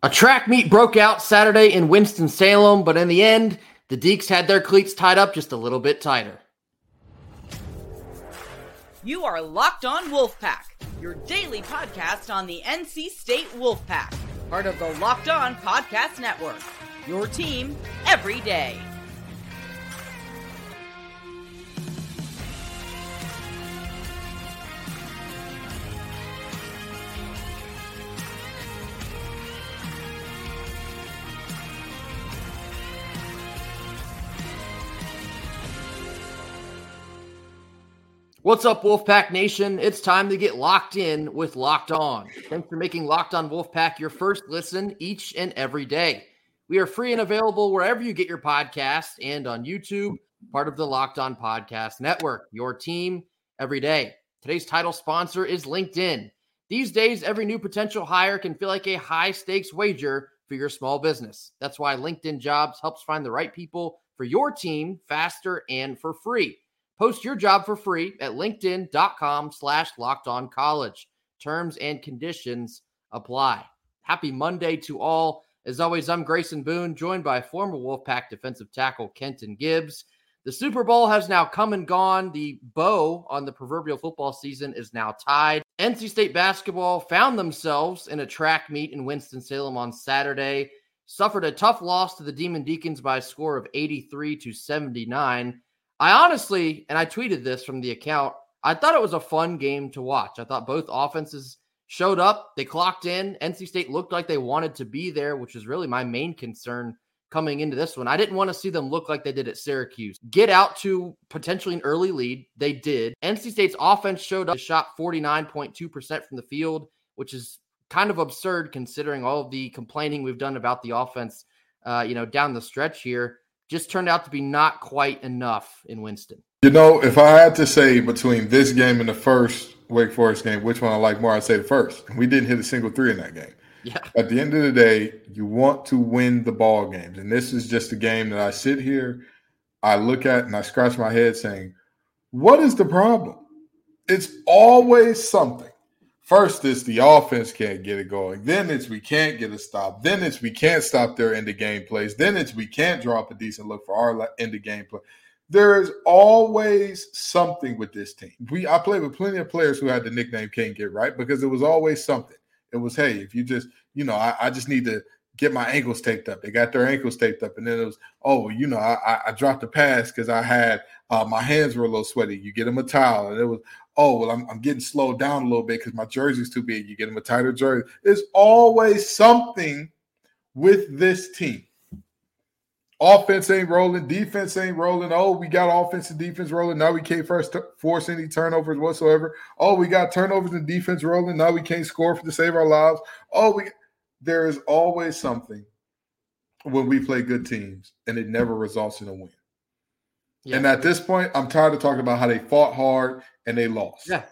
A track meet broke out Saturday in Winston-Salem, but in the end, the Deacs had their cleats tied up just a little bit tighter. You are Locked On Wolfpack, your daily podcast on the NC State Wolfpack, part of the Locked On Podcast Network. Your team every day. What's up, Wolfpack Nation? It's time to get locked in with Locked On. Thanks for making Locked On Wolfpack your first listen each and every day. We are free and available wherever you get your podcast and on YouTube, part of the Locked On Podcast Network, your team every day. Today's title sponsor is LinkedIn. These days, every new potential hire can feel like a high stakes wager for your small business. That's why LinkedIn Jobs helps find the right people for your team faster and for free. Post your job for free at linkedin.com slash locked on college. Terms and conditions apply. Happy Monday to all. As always, I'm Grayson Boone, joined by former Wolfpack defensive tackle Kenton Gibbs. The Super Bowl has now come and gone. The bow on the proverbial football season is now tied. NC State basketball found themselves in a track meet in Winston-Salem on Saturday, suffered a tough loss to the Demon Deacons by a score of 83 to 79. I honestly, and I tweeted this from the account, I thought it was a fun game to watch. I thought both offenses showed up, they clocked in. NC State looked like they wanted to be there, which is really my main concern coming into this one. I didn't want to see them look like they did at Syracuse. Get out to potentially an early lead. They did. NC State's offense showed up, shot 49.2% from the field, which is kind of absurd considering all of the complaining we've done about the offense, uh, you know, down the stretch here just turned out to be not quite enough in Winston. You know, if I had to say between this game and the first Wake Forest game, which one I like more, I'd say the first. We didn't hit a single three in that game. Yeah. At the end of the day, you want to win the ball games. And this is just a game that I sit here, I look at and I scratch my head saying, what is the problem? It's always something. First, it's the offense can't get it going. Then it's we can't get a stop. Then it's we can't stop their end of game plays. Then it's we can't drop a decent look for our end of game play. There is always something with this team. We I played with plenty of players who had the nickname "Can't Get Right" because it was always something. It was hey, if you just you know I, I just need to get my ankles taped up. They got their ankles taped up, and then it was oh you know I, I dropped the pass because I had uh, my hands were a little sweaty. You get them a towel, and it was oh, well, I'm, I'm getting slowed down a little bit because my jersey's too big. You get them a tighter jersey. There's always something with this team. Offense ain't rolling, defense ain't rolling. Oh, we got offense and defense rolling. Now we can't first force any turnovers whatsoever. Oh, we got turnovers and defense rolling. Now we can't score for to save our lives. Oh, we there is always something when we play good teams, and it never results in a win. Yeah. And at this point, I'm tired of talking about how they fought hard and they lost. Yeah.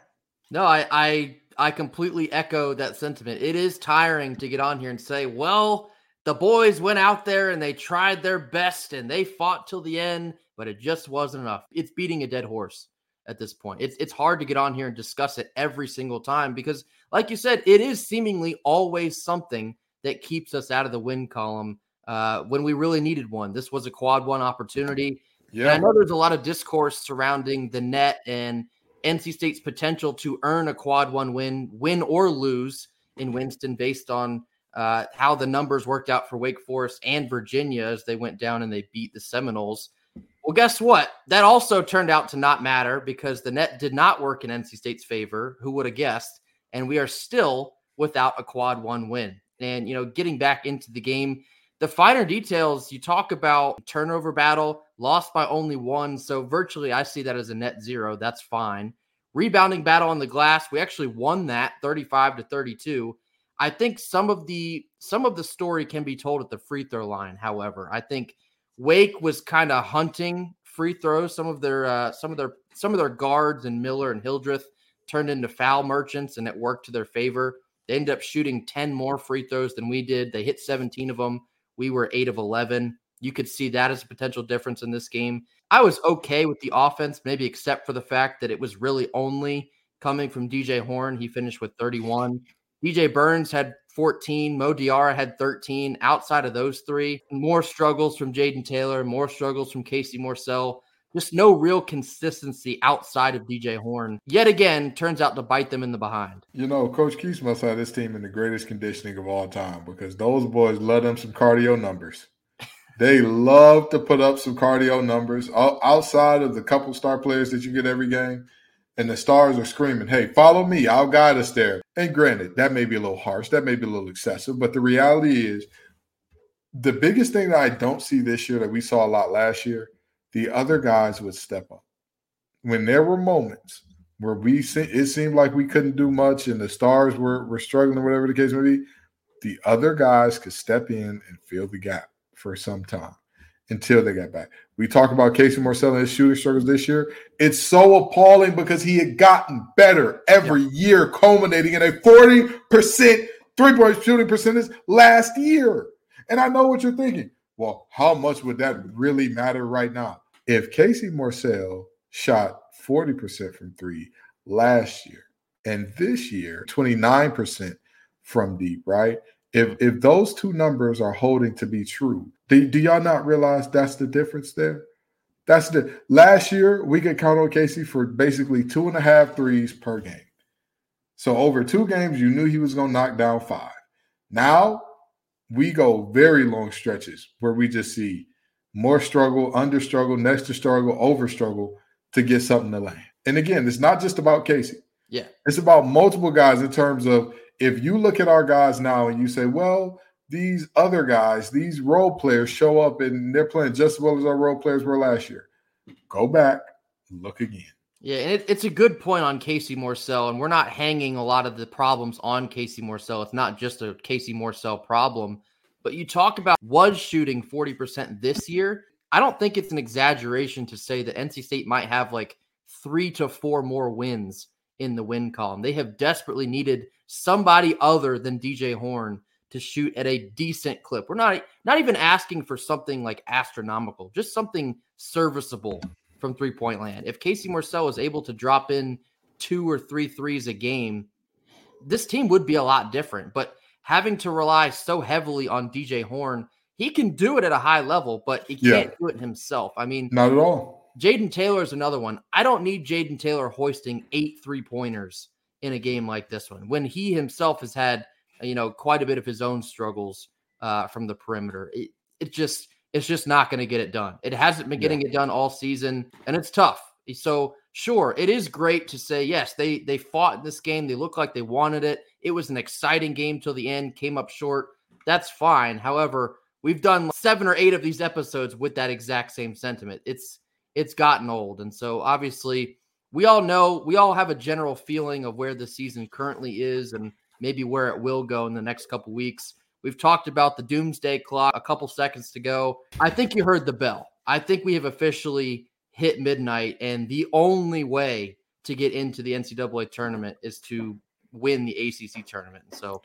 No, I I I completely echo that sentiment. It is tiring to get on here and say, well, the boys went out there and they tried their best and they fought till the end, but it just wasn't enough. It's beating a dead horse at this point. It's it's hard to get on here and discuss it every single time because like you said, it is seemingly always something that keeps us out of the win column uh, when we really needed one. This was a quad one opportunity. Yeah. And I know there's a lot of discourse surrounding the net and NC State's potential to earn a quad one win, win or lose in Winston based on uh, how the numbers worked out for Wake Forest and Virginia as they went down and they beat the Seminoles. Well, guess what? That also turned out to not matter because the net did not work in NC State's favor. Who would have guessed? And we are still without a quad one win. And, you know, getting back into the game, the finer details, you talk about turnover battle, lost by only one. So virtually, I see that as a net zero. That's fine. Rebounding battle on the glass, we actually won that 35 to 32. I think some of the some of the story can be told at the free throw line. However, I think Wake was kind of hunting free throws. Some of their uh, some of their some of their guards and Miller and Hildreth turned into foul merchants, and it worked to their favor. They ended up shooting 10 more free throws than we did. They hit 17 of them. We were eight of 11. You could see that as a potential difference in this game. I was okay with the offense, maybe except for the fact that it was really only coming from DJ Horne. He finished with 31. DJ Burns had 14. Mo Diarra had 13. Outside of those three, more struggles from Jayden Taylor, more struggles from Casey Morsell. Just no real consistency outside of DJ Horne. Yet again, turns out to bite them in the behind. You know, Coach Keatts must have this team in the greatest conditioning of all time because those boys love them some cardio numbers. They love to put up some cardio numbers outside of the couple star players that you get every game. And the stars are screaming, hey, follow me. I'll guide us there. And granted, that may be a little harsh. That may be a little excessive. But the reality is, the biggest thing that I don't see this year that we saw a lot last year, the other guys would step up. When there were moments where we it seemed like we couldn't do much and the stars were, were struggling, or whatever the case may be, the other guys could step in and fill the gap for some time until they got back. We talk about Casey Morsell and his shooting struggles this year. It's so appalling because he had gotten better every yeah. year, culminating in a 40% three-point shooting percentage last year. And I know what you're thinking. Well, how much would that really matter right now? If Casey Morsell shot 40% from three last year and this year 29% from deep, right? If if those two numbers are holding to be true, do, do y'all not realize that's the difference there? That's the last year we could count on Casey for basically two and a half threes per game. So over two games, you knew he was going to knock down five. Now we go very long stretches where we just see more struggle, under struggle, next to struggle, over struggle to get something to land. And again, it's not just about Casey. Yeah. It's about multiple guys in terms of if you look at our guys now and you say, well, these other guys, these role players show up and they're playing just as well as our role players were last year. Go back, look again. Yeah, and it, it's a good point on Casey Morsell, and we're not hanging a lot of the problems on Casey Morsell. It's not just a Casey Morsell problem, but you talk about was shooting 40% this year. I don't think it's an exaggeration to say that NC State might have like three to four more wins in the win column. They have desperately needed somebody other than DJ Horne to shoot at a decent clip. We're not not even asking for something like astronomical, just something serviceable from three point land. If Casey Morsell is able to drop in two or three threes a game, this team would be a lot different. But having to rely so heavily on DJ Horne, he can do it at a high level, but he can't yeah. do it himself. I mean, not at all. Jayden Taylor is another one. I don't need Jayden Taylor hoisting eight three pointers in a game like this one when he himself has had you know quite a bit of his own struggles uh, from the perimeter. It, it just it's just not going to get it done. It hasn't been getting yeah. it done all season, and it's tough. So sure, it is great to say yes. They they fought in this game. They looked like they wanted it. It was an exciting game till the end. Came up short. That's fine. However, we've done seven or eight of these episodes with that exact same sentiment. It's it's gotten old, and so obviously we all know we all have a general feeling of where the season currently is and maybe where it will go in the next couple weeks. We've talked about the doomsday clock a couple seconds to go. I think you heard the bell. I think we have officially hit midnight, and the only way to get into the NCAA tournament is to win the ACC tournament. So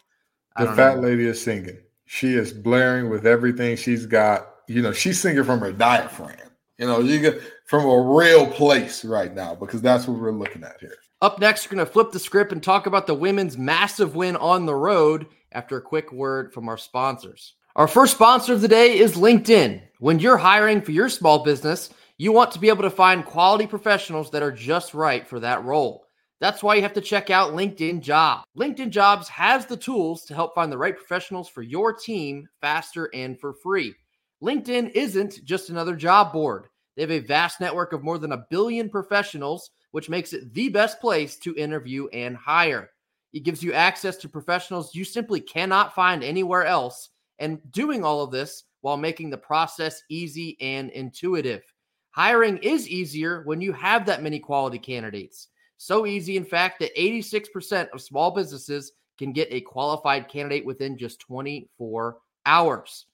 the fat know. lady is singing. She is blaring with everything she's got. You know, she's singing from her diaphragm. You know, you get from a real place right now because that's what we're looking at here. Up next, we're going to flip the script and talk about the women's massive win on the road after a quick word from our sponsors. Our first sponsor of the day is LinkedIn. When you're hiring for your small business, you want to be able to find quality professionals that are just right for that role. That's why you have to check out LinkedIn Jobs. LinkedIn Jobs has the tools to help find the right professionals for your team faster and for free. LinkedIn isn't just another job board. They have a vast network of more than a billion professionals which makes it the best place to interview and hire. It gives you access to professionals you simply cannot find anywhere else, and doing all of this while making the process easy and intuitive. Hiring is easier when you have that many quality candidates. So easy, in fact, that 86% of small businesses can get a qualified candidate within just 24 hours.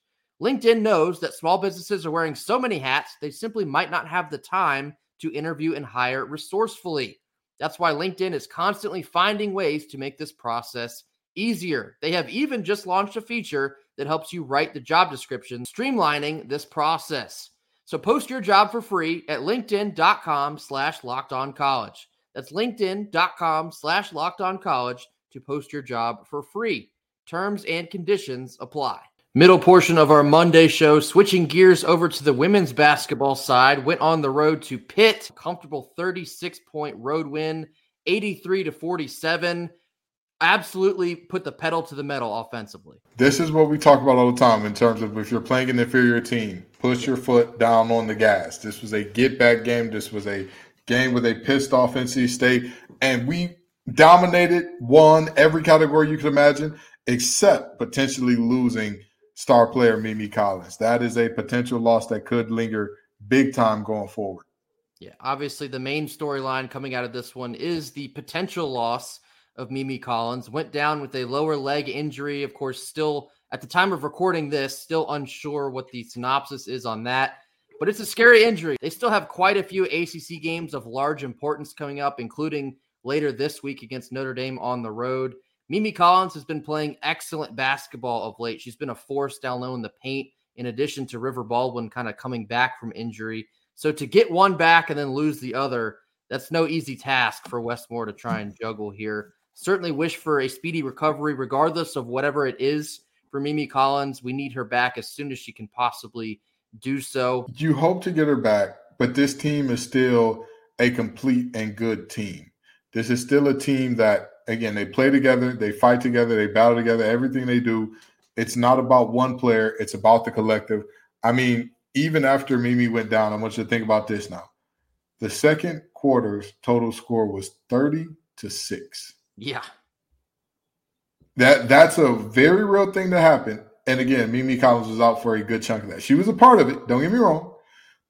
LinkedIn knows that small businesses are wearing so many hats, they simply might not have the time to interview and hire resourcefully. That's why LinkedIn is constantly finding ways to make this process easier. They have even just launched a feature that helps you write the job description, streamlining this process. So post your job for free at linkedin.com slash locked on college. That's linkedin.com slash locked on college to post your job for free. Terms and conditions apply. Middle portion of our Monday show, switching gears over to the women's basketball side, went on the road to Pitt, comfortable 36 point road win, 83 to 47. Absolutely put the pedal to the metal offensively. This is what we talk about all the time in terms of if you're playing an inferior team, push your foot down on the gas. This was a get back game. This was a game with a pissed off NC State, and we dominated, won every category you could imagine, except potentially losing star player Mimi Collins. That is a potential loss that could linger big time going forward. Yeah, obviously the main storyline coming out of this one is the potential loss of Mimi Collins. Went down with a lower leg injury, of course, still at the time of recording this, still unsure what the synopsis is on that. But it's a scary injury. They still have quite a few ACC games of large importance coming up, including later this week against Notre Dame on the road. Mimi Collins has been playing excellent basketball of late. She's been a force down low in the paint, in addition to River Baldwin kind of coming back from injury. So to get one back and then lose the other, that's no easy task for Wes Moore to try and juggle here. Certainly wish for a speedy recovery, regardless of whatever it is for Mimi Collins. We need her back as soon as she can possibly do so. You hope to get her back, but this team is still a complete and good team. This is still a team that again, they play together, they fight together, they battle together, everything they do. It's not about one player, it's about the collective. I mean, even after Mimi went down, I want you to think about this now. The second quarter's total score was 30 to 6. Yeah. That that's a very real thing to happen. And again, Mimi Collins was out for a good chunk of that. She was a part of it, don't get me wrong,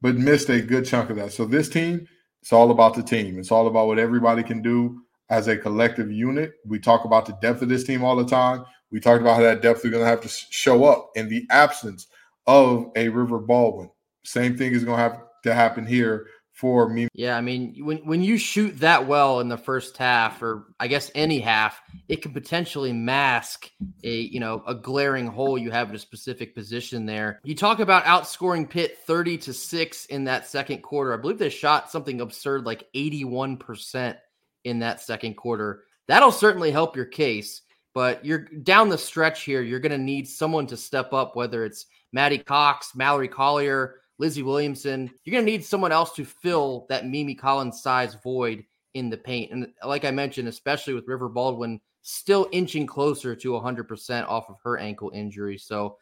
but missed a good chunk of that. So this team, it's all about the team. It's all about what everybody can do as a collective unit. We talk about the depth of this team all the time. We talked about how that depth is going to have to show up in the absence of a River Baldwin. Same thing is going to have to happen here for me. Yeah, I mean, when when you shoot that well in the first half, or I guess any half, it can potentially mask a you know a glaring hole you have in a specific position there. You talk about outscoring Pitt thirty to six in that second quarter. I believe they shot something absurd like eighty one percent in that second quarter. That'll certainly help your case, but you're down the stretch here. You're going to need someone to step up, whether it's Maddie Cox, Mallory Collier, Lizzie Williamson. You're going to need someone else to fill that Mimi Collins size void in the paint. And like I mentioned, especially with River Baldwin still inching closer to 100% off of her ankle injury. So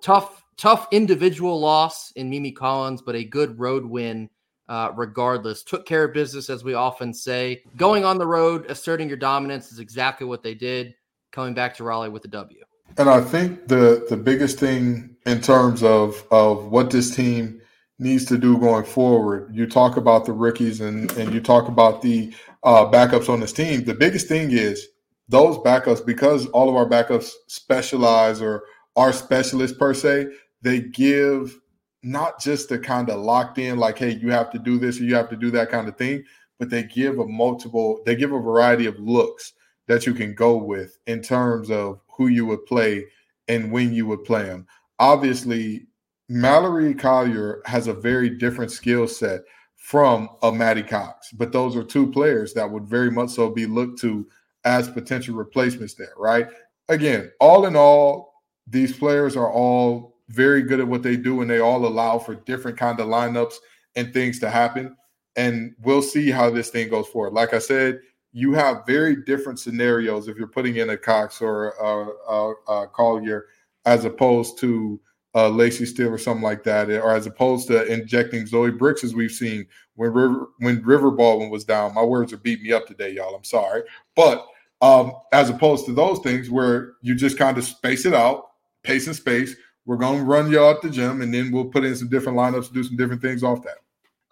tough, tough individual loss in Mimi Collins, but a good road win uh, regardless. Took care of business, as we often say. Going on the road, asserting your dominance is exactly what they did, coming back to Raleigh with a W. And I think the the biggest thing in terms of of what this team needs to do going forward, you talk about the rookies and and you talk about the uh, backups on this team. The biggest thing is those backups because all of our backups specialize or are specialists per se. They give not just the kind of locked in, like, hey, you have to do this or you have to do that kind of thing, but they give a multiple, they give a variety of looks that you can go with in terms of who you would play and when you would play them. Obviously, Mallory Collier has a very different skill set from a Maddie Cox, but those are two players that would very much so be looked to as potential replacements there, right? Again, all in all, these players are all very good at what they do and they all allow for different kind of lineups and things to happen and we'll see how this thing goes forward like i said you have very different scenarios if you're putting in a cox or a, a, a collier as opposed to Lacey Steele or something like that, or as opposed to injecting Zoe Brooks as we've seen when River when River Baldwin was down. My words are beating me up today, y'all. I'm sorry, but um, as opposed to those things where you just kind of space it out, pace and space, we're going to run you out the gym, and then we'll put in some different lineups, do some different things off that.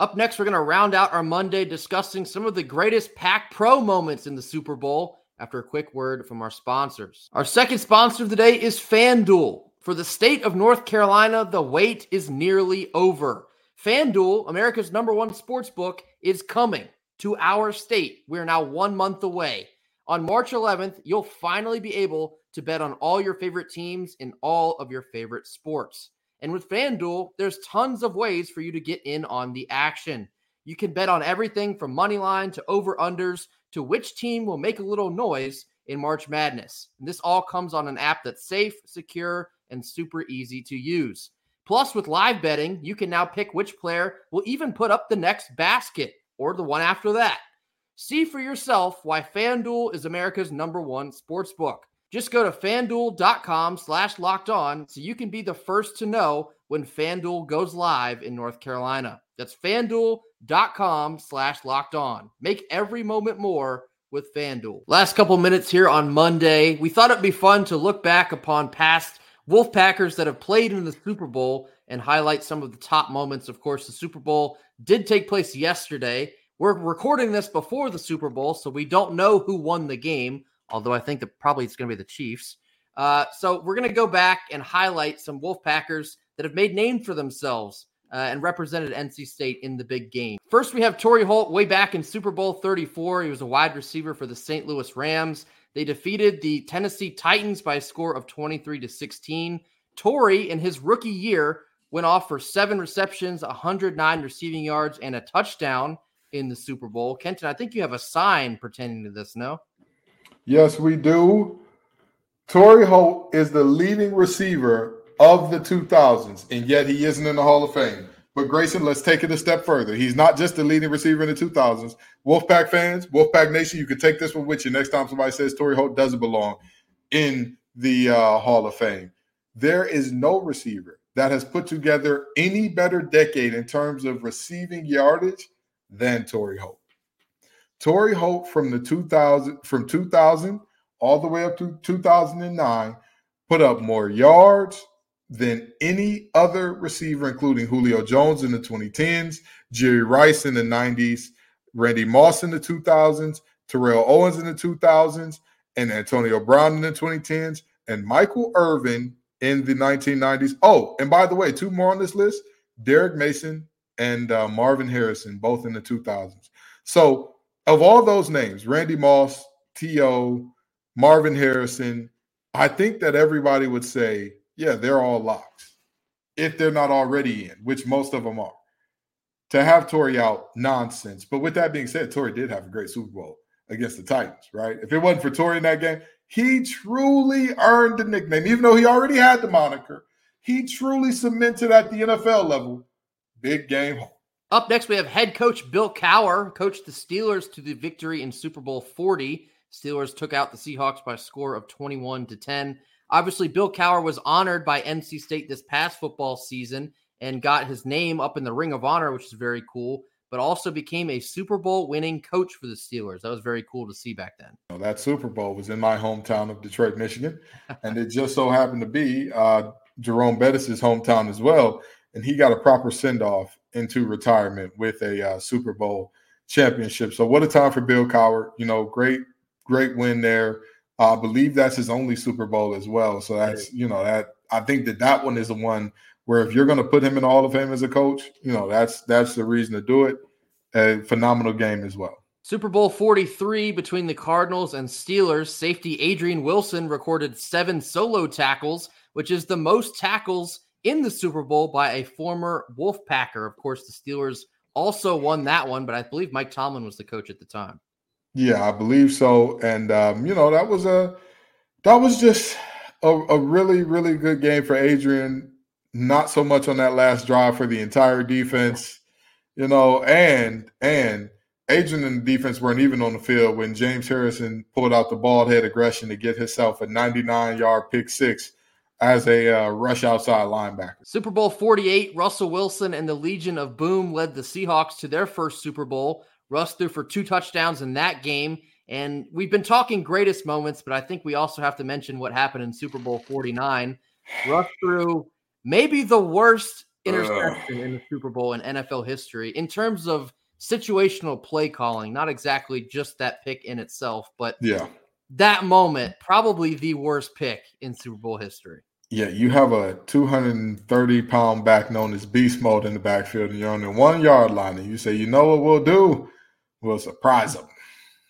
Up next, we're going to round out our Monday discussing some of the greatest Pack Pro moments in the Super Bowl after a quick word from our sponsors. Our second sponsor of the day is FanDuel. For the state of North Carolina, the wait is nearly over. FanDuel, America's number one sports book, is coming to our state. We're now one month away. On March 11th, you'll finally be able to bet on all your favorite teams in all of your favorite sports. And with FanDuel, there's tons of ways for you to get in on the action. You can bet on everything from money line to over unders to which team will make a little noise in March Madness. And this all comes on an app that's safe, secure, and super easy to use. Plus, with live betting, you can now pick which player will even put up the next basket or the one after that. See for yourself why FanDuel is America's number one sports book. Just go to fanduel.com slash locked on so you can be the first to know when FanDuel goes live in North Carolina. That's fanduel.com slash locked on. Make every moment more with FanDuel. Last couple minutes here on Monday. We thought it'd be fun to look back upon past Wolfpackers that have played in the Super Bowl and highlight some of the top moments. Of course, the Super Bowl did take place yesterday. We're recording this before the Super Bowl, so we don't know who won the game, although I think that probably it's going to be the Chiefs. Uh, so we're going to go back and highlight some Wolfpackers that have made name for themselves uh, and represented NC State in the big game. First, we have Torry Holt way back in Super Bowl 34. He was a wide receiver for the St. Louis Rams. They defeated the Tennessee Titans by a score of 23 to 16. Torry, in his rookie year, went off for seven receptions, 109 receiving yards, and a touchdown in the Super Bowl. Kenton, I think you have a sign pertaining to this, no? Yes, we do. Torry Holt is the leading receiver of the 2000s, and yet he isn't in the Hall of Fame. But Grayson, let's take it a step further. He's not just the leading receiver in the 2000s. Wolfpack fans, Wolfpack Nation, you can take this one with you next time somebody says Torry Holt doesn't belong in the uh, Hall of Fame. There is no receiver that has put together any better decade in terms of receiving yardage than Torry Holt. Torry Holt from the 2000 from 2000 all the way up to 2009 put up more yards, than any other receiver, including Julio Jones in the 2010s, Jerry Rice in the 90s, Randy Moss in the 2000s, Terrell Owens in the 2000s, and Antonio Brown in the 2010s, and Michael Irvin in the 1990s. Oh, and by the way, two more on this list Derrick Mason and uh, Marvin Harrison, both in the 2000s. So, of all those names, Randy Moss, T.O., Marvin Harrison, I think that everybody would say yeah, they're all locks. If they're not already in, which most of them are. To have Torry out, nonsense. But with that being said, Torry did have a great Super Bowl against the Titans, right? If it wasn't for Torry in that game, he truly earned the nickname, even though he already had the moniker. He truly cemented at the NFL level. Big game. Up next, we have head coach Bill Cowher, coached the Steelers to the victory in Super Bowl 40. Steelers took out the Seahawks by a score of 21 to 10. Obviously, Bill Cowher was honored by NC State this past football season and got his name up in the Ring of Honor, which is very cool, but also became a Super Bowl winning coach for the Steelers. That was very cool to see back then. that Super Bowl was in my hometown of Detroit, Michigan. and it just so happened to be uh, Jerome Bettis' hometown as well. And he got a proper send off into retirement with a uh, Super Bowl championship. So, what a time for Bill Cowher. You know, great, great win there. I believe that's his only Super Bowl as well. So that's you know that I think that that one is the one where if you're going to put him in the Hall of Fame as a coach, you know that's that's the reason to do it. A phenomenal game as well. Super Bowl 43 between the Cardinals and Steelers. Safety Adrian Wilson recorded seven solo tackles, which is the most tackles in the Super Bowl by a former Wolfpacker. Of course, the Steelers also won that one, but I believe Mike Tomlin was the coach at the time. Yeah, I believe so. And um, you know, that was a that was just a, a really, really good game for Adrian. Not so much on that last drive for the entire defense, you know, and and Adrian and the defense weren't even on the field when James Harrison pulled out the bald head aggression to get himself a 99 yard pick six as a uh, rush outside linebacker. Super Bowl 48, Russell Wilson and the Legion of Boom led the Seahawks to their first Super Bowl. Russ threw for two touchdowns in that game. And we've been talking greatest moments, but I think we also have to mention what happened in Super Bowl 49. Russ threw maybe the worst interception in the Super Bowl in NFL history in terms of situational play calling, not exactly just that pick in itself, but yeah, that moment, probably the worst pick in Super Bowl history. Yeah, you have a 230 pound back known as beast mode in the backfield, and you're on the one yard line, and you say, you know what we'll do? We'll surprise them.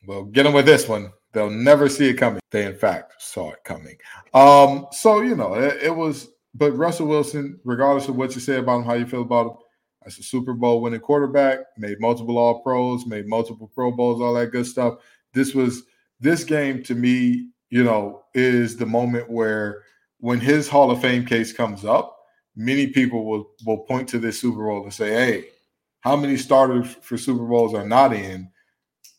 We'll get them with this one. They'll never see it coming. They, in fact, saw it coming. Um, so you know, it, it, was. But Russell Wilson, regardless of what you say about him, how you feel about him, as a Super Bowl winning quarterback, made multiple All Pros, made multiple Pro Bowls, all that good stuff. This was this game to me, you know, is the moment where when his Hall of Fame case comes up, many people will will point to this Super Bowl and say, "Hey, how many starters for Super Bowls are not in?"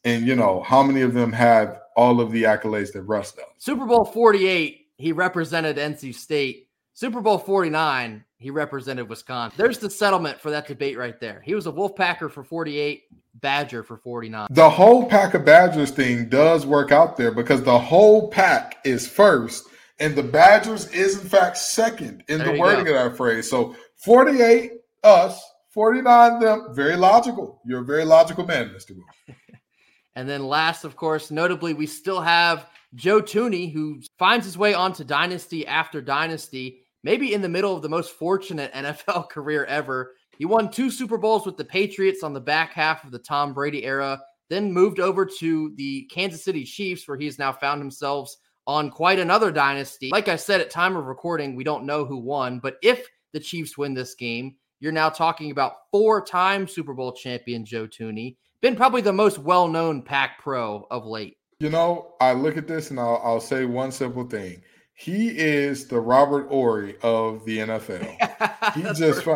And you know, how many of them have all of the accolades that Russ does? Super Bowl 48, he represented NC State. Super Bowl 49, he represented Wisconsin. There's the settlement for that debate right there. He was a Wolfpacker for 48, Badger for 49. The whole pack of Badgers thing does work out there because the whole pack is first and the Badgers is in fact second in there the wording go. of that phrase. So 48 us, 49 them, very logical. You're a very logical man, Mr. Will. and then last, of course, notably, we still have Joe Thuney, who finds his way onto dynasty after dynasty maybe in the middle of the most fortunate NFL career ever. He won two Super Bowls with the Patriots on the back half of the Tom Brady era, then moved over to the Kansas City Chiefs, where he's now found himself on quite another dynasty. Like I said, at time of recording, we don't know who won, but if the Chiefs win this game, you're now talking about four-time Super Bowl champion Joe Thuney, been probably the most well-known Pack Pro of late. You know, I look at this and I'll, I'll say one simple thing he is the Robert Horry of the NFL. he just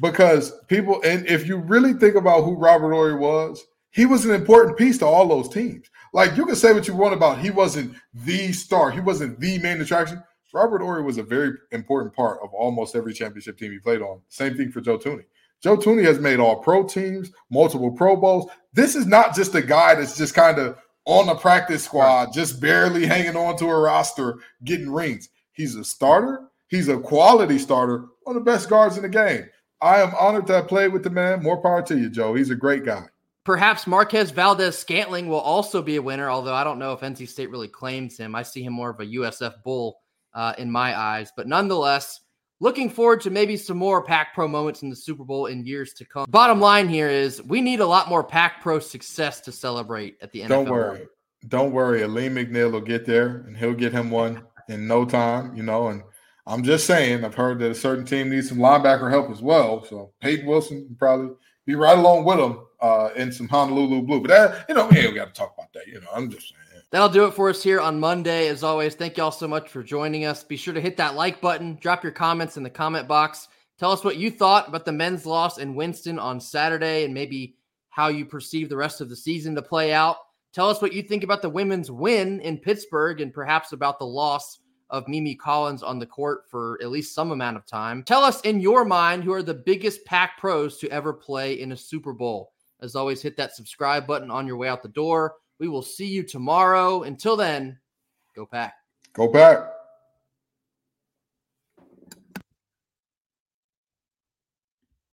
because people and if you really think about who Robert Horry was, he was an important piece to all those teams. Like you can say what you want about he wasn't the star, he wasn't the main attraction. Robert Horry was a very important part of almost every championship team he played on. Same thing for Joe Thuney. Joe Thuney has made all pro teams, multiple Pro Bowls. This is not just a guy that's just kind of on the practice squad, just barely hanging on to a roster, getting rings. He's a starter. He's a quality starter, one of the best guards in the game. I am honored to have played with the man. More power to you, Joe. He's a great guy. Perhaps Marquez Valdes Scantling will also be a winner, although I don't know if NC State really claims him. I see him more of a USF Bull uh, in my eyes. But nonetheless, looking forward to maybe some more Pack Pro moments in the Super Bowl in years to come. Bottom line here is we need a lot more Pack Pro success to celebrate at the NFL. Don't worry. Don't worry. Alim McNeill will get there and he'll get him one in no time, you know. And I'm just saying, I've heard that a certain team needs some linebacker help as well. So Peyton Wilson probably be right along with them uh, in some Honolulu blue. But that, you know, hey, we got to talk about that. You know, I'm just saying. That'll do it for us here on Monday. As always, thank you all so much for joining us. Be sure to hit that like button, drop your comments in the comment box. Tell us what you thought about the men's loss in Winston on Saturday and maybe how you perceive the rest of the season to play out. Tell us what you think about the women's win in Pittsburgh and perhaps about the loss of Mimi Collins on the court for at least some amount of time. Tell us in your mind who are the biggest pack pros to ever play in a Super Bowl. As always, hit that subscribe button on your way out the door. We will see you tomorrow. Until then, go pack. Go pack.